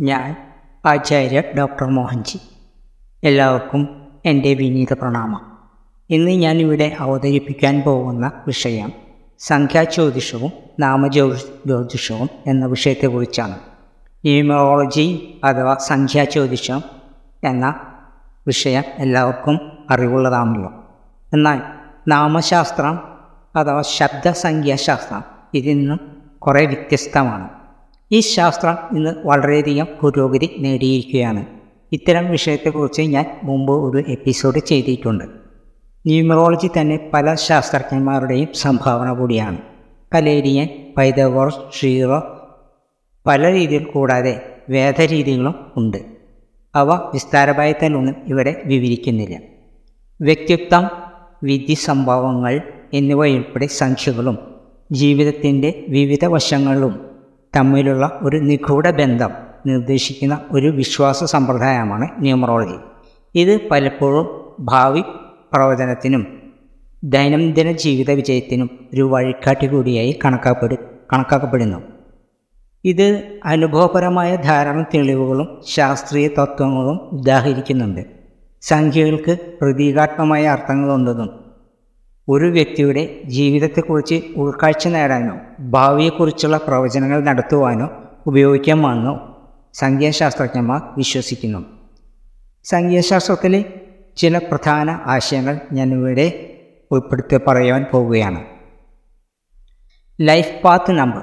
ഞാൻ ആചാര്യ ഡോക്ടർ മോഹൻജി. എല്ലാവർക്കും എന്റെ വിനീത പ്രണാമം. ഇന്ന് ഞാൻ ഇവിടെ അവതരിപ്പിക്കാൻ പോകുന്ന വിഷയം സംഖ്യാജ്യോതിഷവും നാമജ്യോ ജ്യോതിഷവും എന്ന വിഷയത്തെക്കുറിച്ചാണ്. ന്യൂമറോളജി അഥവാ സംഖ്യാജ്യോതിഷം എന്ന വിഷയം എല്ലാവർക്കും അറിവുള്ളതാണല്ലോ. എന്നാൽ നാമശാസ്ത്രം അഥവാ ശബ്ദസംഖ്യാശാസ്ത്രം ഇതിൽ നിന്നും കുറേ വ്യത്യസ്തമാണ്. ഈ ശാസ്ത്രം ഇന്ന് വളരെയധികം പുരോഗതി നേടിയിരിക്കുകയാണ്. ഇത്തരം വിഷയത്തെക്കുറിച്ച് ഞാൻ മുമ്പ് ഒരു എപ്പിസോഡ് ചെയ്തിട്ടുണ്ട്. ന്യൂമറോളജി തന്നെ പല ശാസ്ത്രജ്ഞന്മാരുടെയും സംഭാവന കൂടിയാണ്. കലേരിയൻ പൈതവോർ ഷീറോ പല രീതിയിൽ കൂടാതെ വേദരീതികളും ഉണ്ട്. അവ വിസ്താരമായി തന്നൊന്നും ഇവിടെ വിവരിക്കുന്നില്ല. വ്യക്തിത്വം വിധി സംഭവങ്ങൾ എന്നിവയുൾപ്പെടെ സംഖ്യകളും ജീവിതത്തിന്റെ വിവിധ വശങ്ങളും തമ്മിലുള്ള ഒരു നിഗൂഢ ബന്ധം നിർദ്ദേശിക്കുന്ന ഒരു വിശ്വാസ സമ്പ്രദായമാണ് ന്യൂമറോളജി. ഇത് പലപ്പോഴും ഭാവി പ്രവചനത്തിനും ദൈനംദിന ജീവിത വിജയത്തിനും ഒരു വഴികാട്ടി കൂടിയായി കണക്കാക്കപ്പെടു കണക്കാക്കപ്പെടുന്നു. ഇത് അനുഭവപരമായ ധാരാളം തെളിവുകളും ശാസ്ത്രീയ തത്വങ്ങളും ഉദാഹരിക്കുന്നുണ്ട്. സംഖ്യകൾക്ക് പ്രതീകാത്മകമായ അർത്ഥങ്ങളുണ്ടെന്നും ഒരു വ്യക്തിയുടെ ജീവിതത്തെക്കുറിച്ച് ഉൾക്കാഴ്ച നേടാനോ ഭാവിയെക്കുറിച്ചുള്ള പ്രവചനങ്ങൾ നടത്തുവാനോ ഉപയോഗിക്കാമെന്നോ സംഖ്യാശാസ്ത്രജ്ഞന്മാർ വിശ്വസിക്കുന്നു. സംഖ്യാശാസ്ത്രത്തിലെ ചില പ്രധാന ആശയങ്ങൾ ഞാനിവിടെ ഉൾപ്പെടുത്തി പറയാൻ പോവുകയാണ്. Life path number.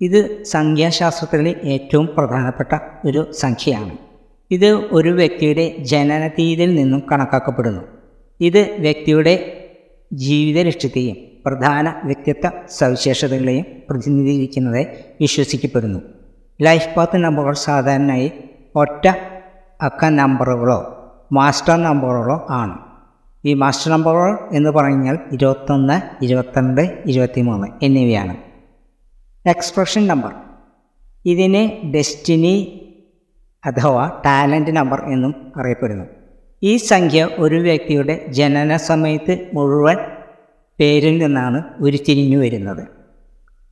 ഇത് സംഖ്യാശാസ്ത്രത്തിലെ ഏറ്റവും പ്രധാനപ്പെട്ട ഒരു സംഖ്യയാണ്. ഇത് ഒരു വ്യക്തിയുടെ ജനനതീയതിയിൽ നിന്നും കണക്കാക്കപ്പെടുന്നു. ഇത് വ്യക്തിയുടെ ജീവിത ലക്ഷ്യത്തെയും പ്രധാന വ്യക്തിത്വ സവിശേഷതകളെയും പ്രതിനിധീകരിക്കുന്നതായി വിശ്വസിക്കപ്പെടുന്നു. ലൈഫ് പാത്ത് നമ്പറുകൾ സാധാരണയായി ഒറ്റ അക്ക നമ്പറുകളോ മാസ്റ്റർ നമ്പറുകളോ ആണ്. ഈ മാസ്റ്റർ നമ്പറുകൾ എന്ന് പറഞ്ഞാൽ ഇരുപത്തൊന്ന് ഇരുപത്തിരണ്ട് ഇരുപത്തിമൂന്ന് എന്നിവയാണ്. എക്സ്പ്രഷൻ നമ്പർ ഇതിനെ ഡെസ്റ്റിനി അഥവാ ടാലന്റ് നമ്പർ എന്നും അറിയപ്പെടുന്നു. ഈ സംഖ്യ ഒരു വ്യക്തിയുടെ ജനന സമയത്ത് മുഴുവൻ പേരിൽ നിന്നാണ് ഉരുത്തിരിഞ്ഞു വരുന്നത്.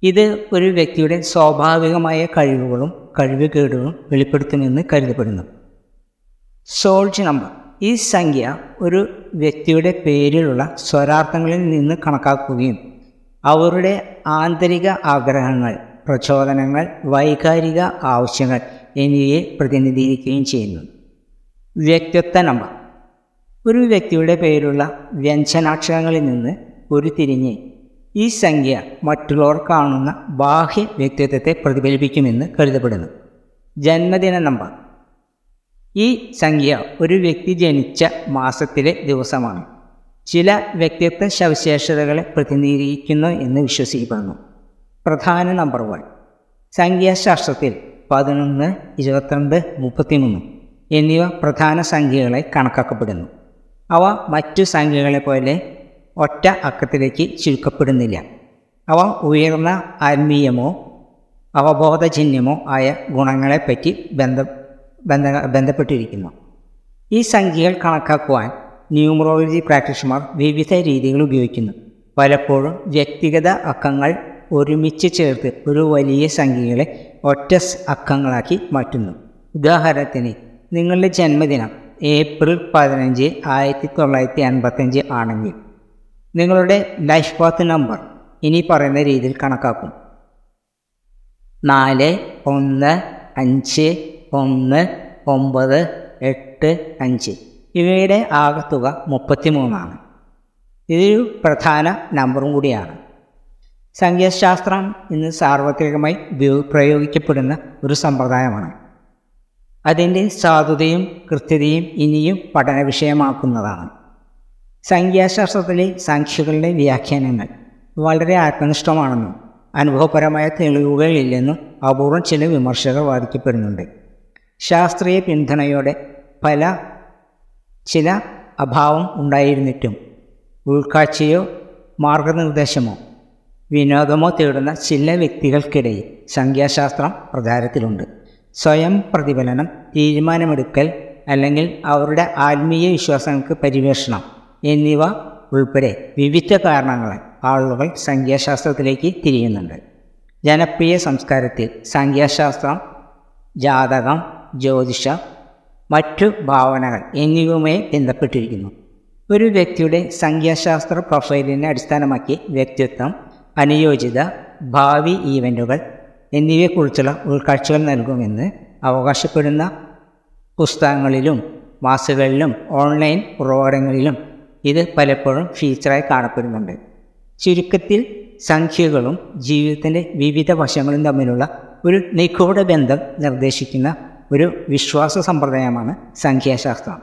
ഇത് ഒരു വ്യക്തിയുടെ സ്വാഭാവികമായ കഴിവുകളും കഴിവുകേടുകളും വെളിപ്പെടുത്തുമെന്ന് കരുതപ്പെടുന്നു. Soul urge number. ഈ സംഖ്യ ഒരു വ്യക്തിയുടെ പേരിലുള്ള സ്വരാർത്ഥങ്ങളിൽ നിന്ന് കണക്കാക്കുകയും അവരുടെ ആന്തരിക ആഗ്രഹങ്ങൾ പ്രചോദനങ്ങൾ വൈകാരിക ആവശ്യങ്ങൾ എന്നിവയെ പ്രതിനിധീകരിക്കുകയും ചെയ്യുന്നു. വ്യക്തിത്വ നമ്പർ. ഒരു വ്യക്തിയുടെ പേരുള്ള വ്യഞ്ജനാക്ഷരങ്ങളിൽ നിന്ന് ഉരുത്തിരിഞ്ഞ് ഈ സംഖ്യ മറ്റുള്ളവർ കാണുന്ന ബാഹ്യ വ്യക്തിത്വത്തെ പ്രതിഫലിപ്പിക്കുമെന്ന് കരുതപ്പെടുന്നു. ജന്മദിന നമ്പർ. ഈ സംഖ്യ ഒരു വ്യക്തി ജനിച്ച മാസത്തിലെ ദിവസമാണ്. ചില വ്യക്തിത്വ സവിശേഷതകളെ പ്രതിനിധീകരിക്കുന്നു എന്ന് വിശ്വസിക്കപ്പെടുന്നു. പ്രധാന നമ്പർ വൺ. സംഖ്യാശാസ്ത്രത്തിൽ പതിനൊന്ന് ഇരുപത്തിരണ്ട് മുപ്പത്തിമൂന്ന് എന്നിവ പ്രധാന സംഖ്യകളെ കണക്കാക്കപ്പെടുന്നു. അവ മറ്റു സംഖ്യകളെ പോലെ ഒറ്റ അക്കത്തിലേക്ക് ചുരുക്കപ്പെടുന്നില്ല. അവ ഉയർന്ന ആത്മീയമോ അവബോധജന്യമോ ആയ ഗുണങ്ങളെപ്പറ്റി ബന്ധ ബന്ധ ബന്ധപ്പെട്ടിരിക്കുന്നു. ഈ സംഖ്യകൾ കണക്കാക്കുവാൻ ന്യൂമറോളജി പ്രാക്ടീഷണർ വിവിധ രീതികൾ ഉപയോഗിക്കുന്നു. പലപ്പോഴും വ്യക്തിഗത അക്കങ്ങൾ ഒരുമിച്ച് ചേർത്ത് ഒരു വലിയ സംഖ്യകളെ ഒറ്റ അക്കങ്ങളാക്കി മാറ്റുന്നു. ഉദാഹരണത്തിന് നിങ്ങളുടെ ജന്മദിനം ഏപ്രിൽ പതിനഞ്ച് ആയിരത്തി തൊള്ളായിരത്തി അൻപത്തഞ്ച് ആണെങ്കിൽ നിങ്ങളുടെ ലൈഫ് പാത്ത് നമ്പർ ഇനി പറയുന്ന രീതിയിൽ കണക്കാക്കും. നാല് ഒന്ന് അഞ്ച് ഒന്ന് ഒമ്പത് എട്ട് അഞ്ച്. ഇവയുടെ ആകത്തുക മുപ്പത്തി മൂന്നാണ് ഇതൊരു പ്രധാന നമ്പറും കൂടിയാണ്. സംഖ്യാശാസ്ത്രം ഇന്ന് സാർവത്രികമായി ഉപയോഗ പ്രയോഗിക്കപ്പെടുന്ന ഒരു സമ്പ്രദായമാണ്. അതിന്റെ സാധുതയും കൃത്യതയും ഇനിയും പഠന വിഷയമാക്കുന്നതാണ്. സംഖ്യാശാസ്ത്രത്തിലെ സംഖ്യകളുടെ വ്യാഖ്യാനങ്ങൾ വളരെ ആത്മനിഷ്ഠമാണെന്നും അനുഭവപരമായ തെളിവുകളില്ലെന്നും അപൂർവം ചില വിമർശകർ വാദിക്കപ്പെടുന്നുണ്ട്. ശാസ്ത്രീയ പിന്തുണയോടെ പല ചില അഭാവം ഉണ്ടായിരുന്നിട്ടും ഉൾക്കാഴ്ചയോ മാർഗനിർദ്ദേശമോ വിനോദമോ തേടുന്ന ചില വ്യക്തികൾക്കിടയിൽ സംഖ്യാശാസ്ത്രം പ്രചാരത്തിലുണ്ട്. സ്വയം പ്രതിഫലനം തീരുമാനമെടുക്കൽ അല്ലെങ്കിൽ അവരുടെ ആത്മീയ വിശ്വാസങ്ങൾക്ക് പരിവേഷണം എന്നിവ ഉൾപ്പെടെ വിവിധ കാരണങ്ങളാൽ ആളുകൾ സംഖ്യാശാസ്ത്രത്തിലേക്ക് തിരിയുന്നുണ്ട്. ജനപ്രിയ സംസ്കാരത്തിൽ സംഖ്യാശാസ്ത്രം ജാതകം ജ്യോതിഷം മറ്റു ഭാവനകൾ എന്നിവയുമായി ബന്ധപ്പെട്ടിരിക്കുന്നു. ഒരു വ്യക്തിയുടെ സംഖ്യാശാസ്ത്ര പ്രൊഫൈലിനെ അടിസ്ഥാനമാക്കി വ്യക്തിത്വം അനുയോജിത ഭാവി ഈവന്റുകൾ എന്നിവയെക്കുറിച്ചുള്ള ഉൾക്കാഴ്ചകൾ നൽകുമെന്ന് അവകാശപ്പെടുന്ന പുസ്തകങ്ങളിലും മാസികകളിലും ഓൺലൈൻ ഉറവിടങ്ങളിലും ഇത് പലപ്പോഴും ഫീച്ചറായി കാണപ്പെടുന്നുണ്ട്. ചുരുക്കത്തിൽ സംഖ്യകളും ജീവിതത്തിന്റെ വിവിധ വശങ്ങളും തമ്മിലുള്ള ഒരു നിഗൂഢ ബന്ധം നിർദ്ദേശിക്കുന്ന ഒരു വിശ്വാസ സമ്പ്രദായമാണ് സംഖ്യാശാസ്ത്രം.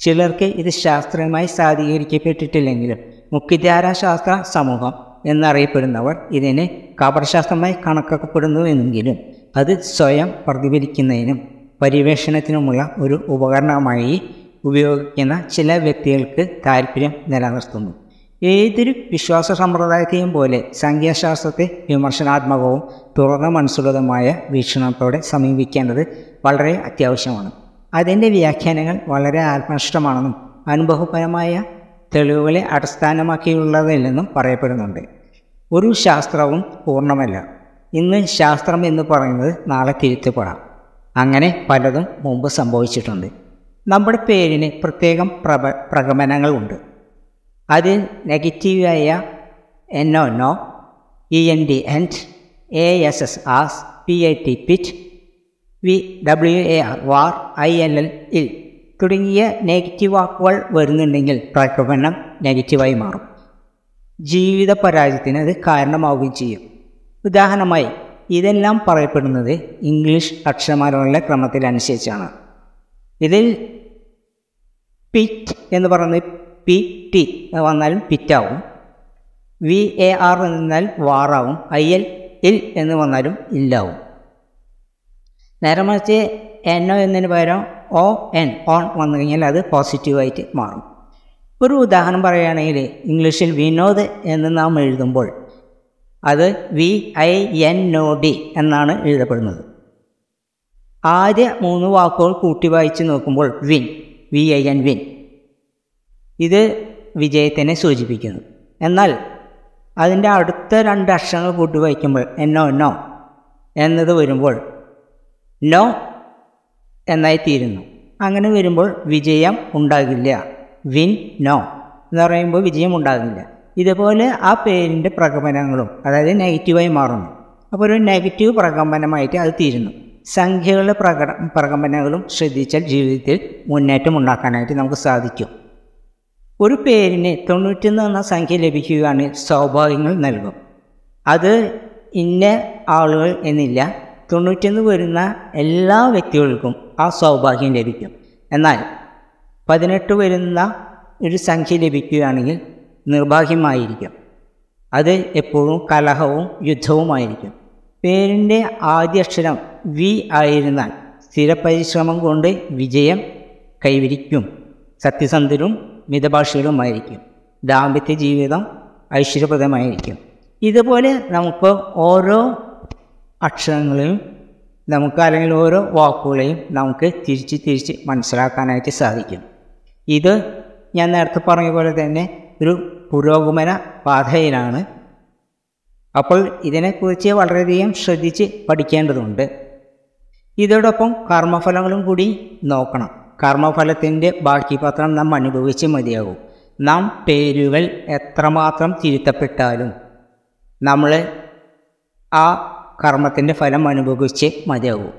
ചിലർക്ക് ഇത് ശാസ്ത്രീയമായി സാധീകരിക്കപ്പെട്ടിട്ടില്ലെങ്കിലും മുഖ്യധാരാ ശാസ്ത്ര സമൂഹം എന്നറിയപ്പെടുന്നവർ ഇതിനെ കപടശാസ്ത്രമായി കണക്കാക്കപ്പെടുന്നുവെങ്കിലും അത് സ്വയം പ്രതിഫലിക്കുന്നതിനും പര്യവേഷണത്തിനുമുള്ള ഒരു ഉപകരണമായി ഉപയോഗിക്കുന്ന ചില വ്യക്തികൾക്ക് താല്പര്യം നിലനിർത്തുന്നു. ഏതൊരു വിശ്വാസ സമ്പ്രദായത്തെയും പോലെ സംഖ്യാശാസ്ത്രത്തെ വിമർശനാത്മകവും തുറന്ന മനസ്സുള്ളതുമായ വീക്ഷണത്തോടെ സമീപിക്കേണ്ടത് വളരെ അത്യാവശ്യമാണ്. അതിന്റെ വ്യാഖ്യാനങ്ങൾ വളരെ ആത്മനിഷ്ഠമാണെന്നും അനുഭവപരമായ തെളിവുകളെ അടിസ്ഥാനമാക്കിയുള്ളതല്ലെന്നും പറയപ്പെടുന്നുണ്ട്. ഒരു ശാസ്ത്രവും പൂർണമല്ല. ഇന്ന് ശാസ്ത്രം എന്ന് പറയുന്നത് നാളെ തിരുത്തപ്പെടാം. അങ്ങനെ പലതും മുമ്പ് സംഭവിച്ചിട്ടുണ്ട്. നമ്മുടെ പേരിന് പ്രത്യേകം പ്രഭ പ്രകമനങ്ങളുണ്ട് അത് നെഗറ്റീവായ N O no E N D end A S S ass P I T pit V W A R war I L L ill തുടങ്ങിയ നെഗറ്റീവ് വാക്കുകൾ വരുന്നുണ്ടെങ്കിൽ പ്രകമനം നെഗറ്റീവായി മാറും. ജീവിത പരാജയത്തിന് അത് കാരണമാവുകയും ചെയ്യും. ഉദാഹരണമായി ഇതെല്ലാം പറയപ്പെടുന്നത് ഇംഗ്ലീഷ് അക്ഷരമാലകളുടെ ക്രമത്തിലനുസരിച്ചാണ് ഇതിൽ പിറ്റ് എന്ന് പറയുന്നത് പി ടി വന്നാലും പിറ്റാവും. വി എ ആർ എന്നാൽ വാറാവും. ഐ എൽ ഇൽ എന്ന് വന്നാലും ഇല്ലാവും. നേരെ മറിച്ച് എൻ ഒ എന്നതിന് പകരം ഒ എൻ ഓൺ വന്നു കഴിഞ്ഞാൽ അത് പോസിറ്റീവായിട്ട് മാറും. ഒരു ഉദാഹരണം പറയുകയാണെങ്കിൽ ഇംഗ്ലീഷിൽ വിനോദ് എന്ന് നാം എഴുതുമ്പോൾ അത് V I N O D എന്നാണ് എഴുതപ്പെടുന്നത്. ആദ്യ മൂന്ന് വാക്കുകൾ കൂട്ടി വായിച്ച് നോക്കുമ്പോൾ win V I N win. ഇത് വിജയത്തിനെ സൂചിപ്പിക്കുന്നു. എന്നാൽ അതിന്റെ അടുത്ത രണ്ട് അക്ഷരങ്ങൾ കൂട്ടി വായിക്കുമ്പോൾ എന്നോ നോ എന്നത് വരുമ്പോൾ നോ എന്നായി തീരുന്നു. അങ്ങനെ വരുമ്പോൾ വിജയം ഉണ്ടാകില്ല. വിൻ നോ എന്ന് പറയുമ്പോൾ വിജയം ഉണ്ടാകുന്നില്ല. ഇതുപോലെ ആ പേരിന്റെ പ്രകമ്പനങ്ങളും അതായത് നെഗറ്റീവായി മാറുന്നു. അപ്പോൾ ഒരു നെഗറ്റീവ് പ്രകമ്പനമായിട്ട് അത് തീരുന്നു. സംഖ്യകളുടെ പ്രകട പ്രകമ്പനങ്ങളും ശ്രദ്ധിച്ചാൽ ജീവിതത്തിൽ മുന്നേറ്റം ഉണ്ടാക്കാനായിട്ട് നമുക്ക് സാധിക്കും. ഒരു പേരിന് തൊണ്ണൂറ്റൊന്ന് എന്ന സംഖ്യ ലഭിക്കുകയാണെങ്കിൽ സൗഭാഗ്യങ്ങൾ നൽകും. അത് ഇന്ന ആളുകൾ എന്നില്ല തൊണ്ണൂറ്റൊന്ന് വരുന്ന എല്ലാ വ്യക്തികൾക്കും ആ സൗഭാഗ്യം ലഭിക്കും. എന്നാൽ പതിനെട്ട് വരുന്ന ഒരു സംഖ്യ ലഭിക്കുകയാണെങ്കിൽ നിർഭാഗ്യമായിരിക്കും. അത് എപ്പോഴും കലഹവും യുദ്ധവുമായിരിക്കും. പേരിന്റെ ആദ്യ അക്ഷരം വി ആയിരുന്നാൽ സ്ഥിരപരിശ്രമം കൊണ്ട് വിജയം കൈവരിക്കും. സത്യസന്ധരും മിതഭാഷികളുമായിരിക്കും. ദാമ്പത്യ ജീവിതം ഐശ്വര്യപ്രദമായിരിക്കും. ഇതുപോലെ നമുക്ക് ഓരോ അക്ഷരങ്ങളെയും നമുക്ക് അല്ലെങ്കിൽ ഓരോ വാക്കുകളെയും നമുക്ക് തിരിച്ച് തിരിച്ച് മനസ്സിലാക്കാനായിട്ട് സാധിക്കും. ഇത് ഞാൻ നേരത്തെ പറഞ്ഞ പോലെ തന്നെ ഒരു പുരോഗമന പാതയിലാണ്. അപ്പോൾ ഇതിനെക്കുറിച്ച് വളരെയധികം ശ്രദ്ധിച്ച് പഠിക്കേണ്ടതുണ്ട്. ഇതോടൊപ്പം കർമ്മഫലങ്ങളും കൂടി നോക്കണം. കർമ്മഫലത്തിന്റെ ബാക്കി പത്രം നാം അനുഭവിച്ച് മതിയാകും. നാം പേരുകൾ എത്രമാത്രം തിരുത്തപ്പെട്ടാലും നമ്മൾ ആ കർമ്മത്തിന്റെ ഫലം അനുഭവിച്ച് മതിയാകും.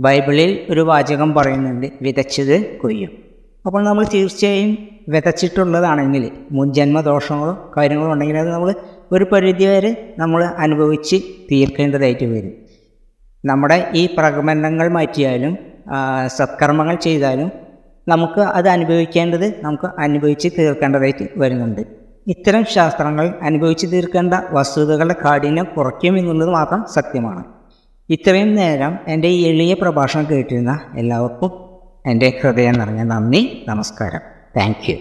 ബൈബിളിൽ ഒരു വാചകം പറയുന്നുണ്ട് വിതച്ചത് കൊയ്യും. അപ്പോൾ നമ്മൾ തീർച്ചയായും വിതച്ചിട്ടുള്ളതാണെങ്കിൽ മുൻജന്മദോഷങ്ങളോ കാര്യങ്ങളോ ഉണ്ടെങ്കിൽ അത് നമ്മൾ ഒരു പരിധി വരെ നമ്മൾ അനുഭവിച്ച് തീർക്കേണ്ടതായിട്ട് വരും. നമ്മുടെ ഈ പ്രകമനങ്ങൾ മാറ്റിയാലും സത്കർമ്മങ്ങൾ ചെയ്താലും നമുക്ക് അത് അനുഭവിക്കേണ്ടത് നമുക്ക് അനുഭവിച്ച് തീർക്കേണ്ടതായിട്ട് വരുന്നുണ്ട്. ഇത്തരം ശാസ്ത്രങ്ങൾ അനുഭവിച്ച് തീർക്കേണ്ട വസ്തുതകളുടെ കാഠിന്യം കുറയ്ക്കും എന്നുള്ളത് മാത്രം സത്യമാണ്. ഇത്രയും നേരം എന്റെ ഈ എളിയ പ്രഭാഷണം കേട്ടിരുന്ന എല്ലാവർക്കും എന്റെ ഹൃദയം നിറഞ്ഞ നന്ദി നമസ്കാരം. Thank you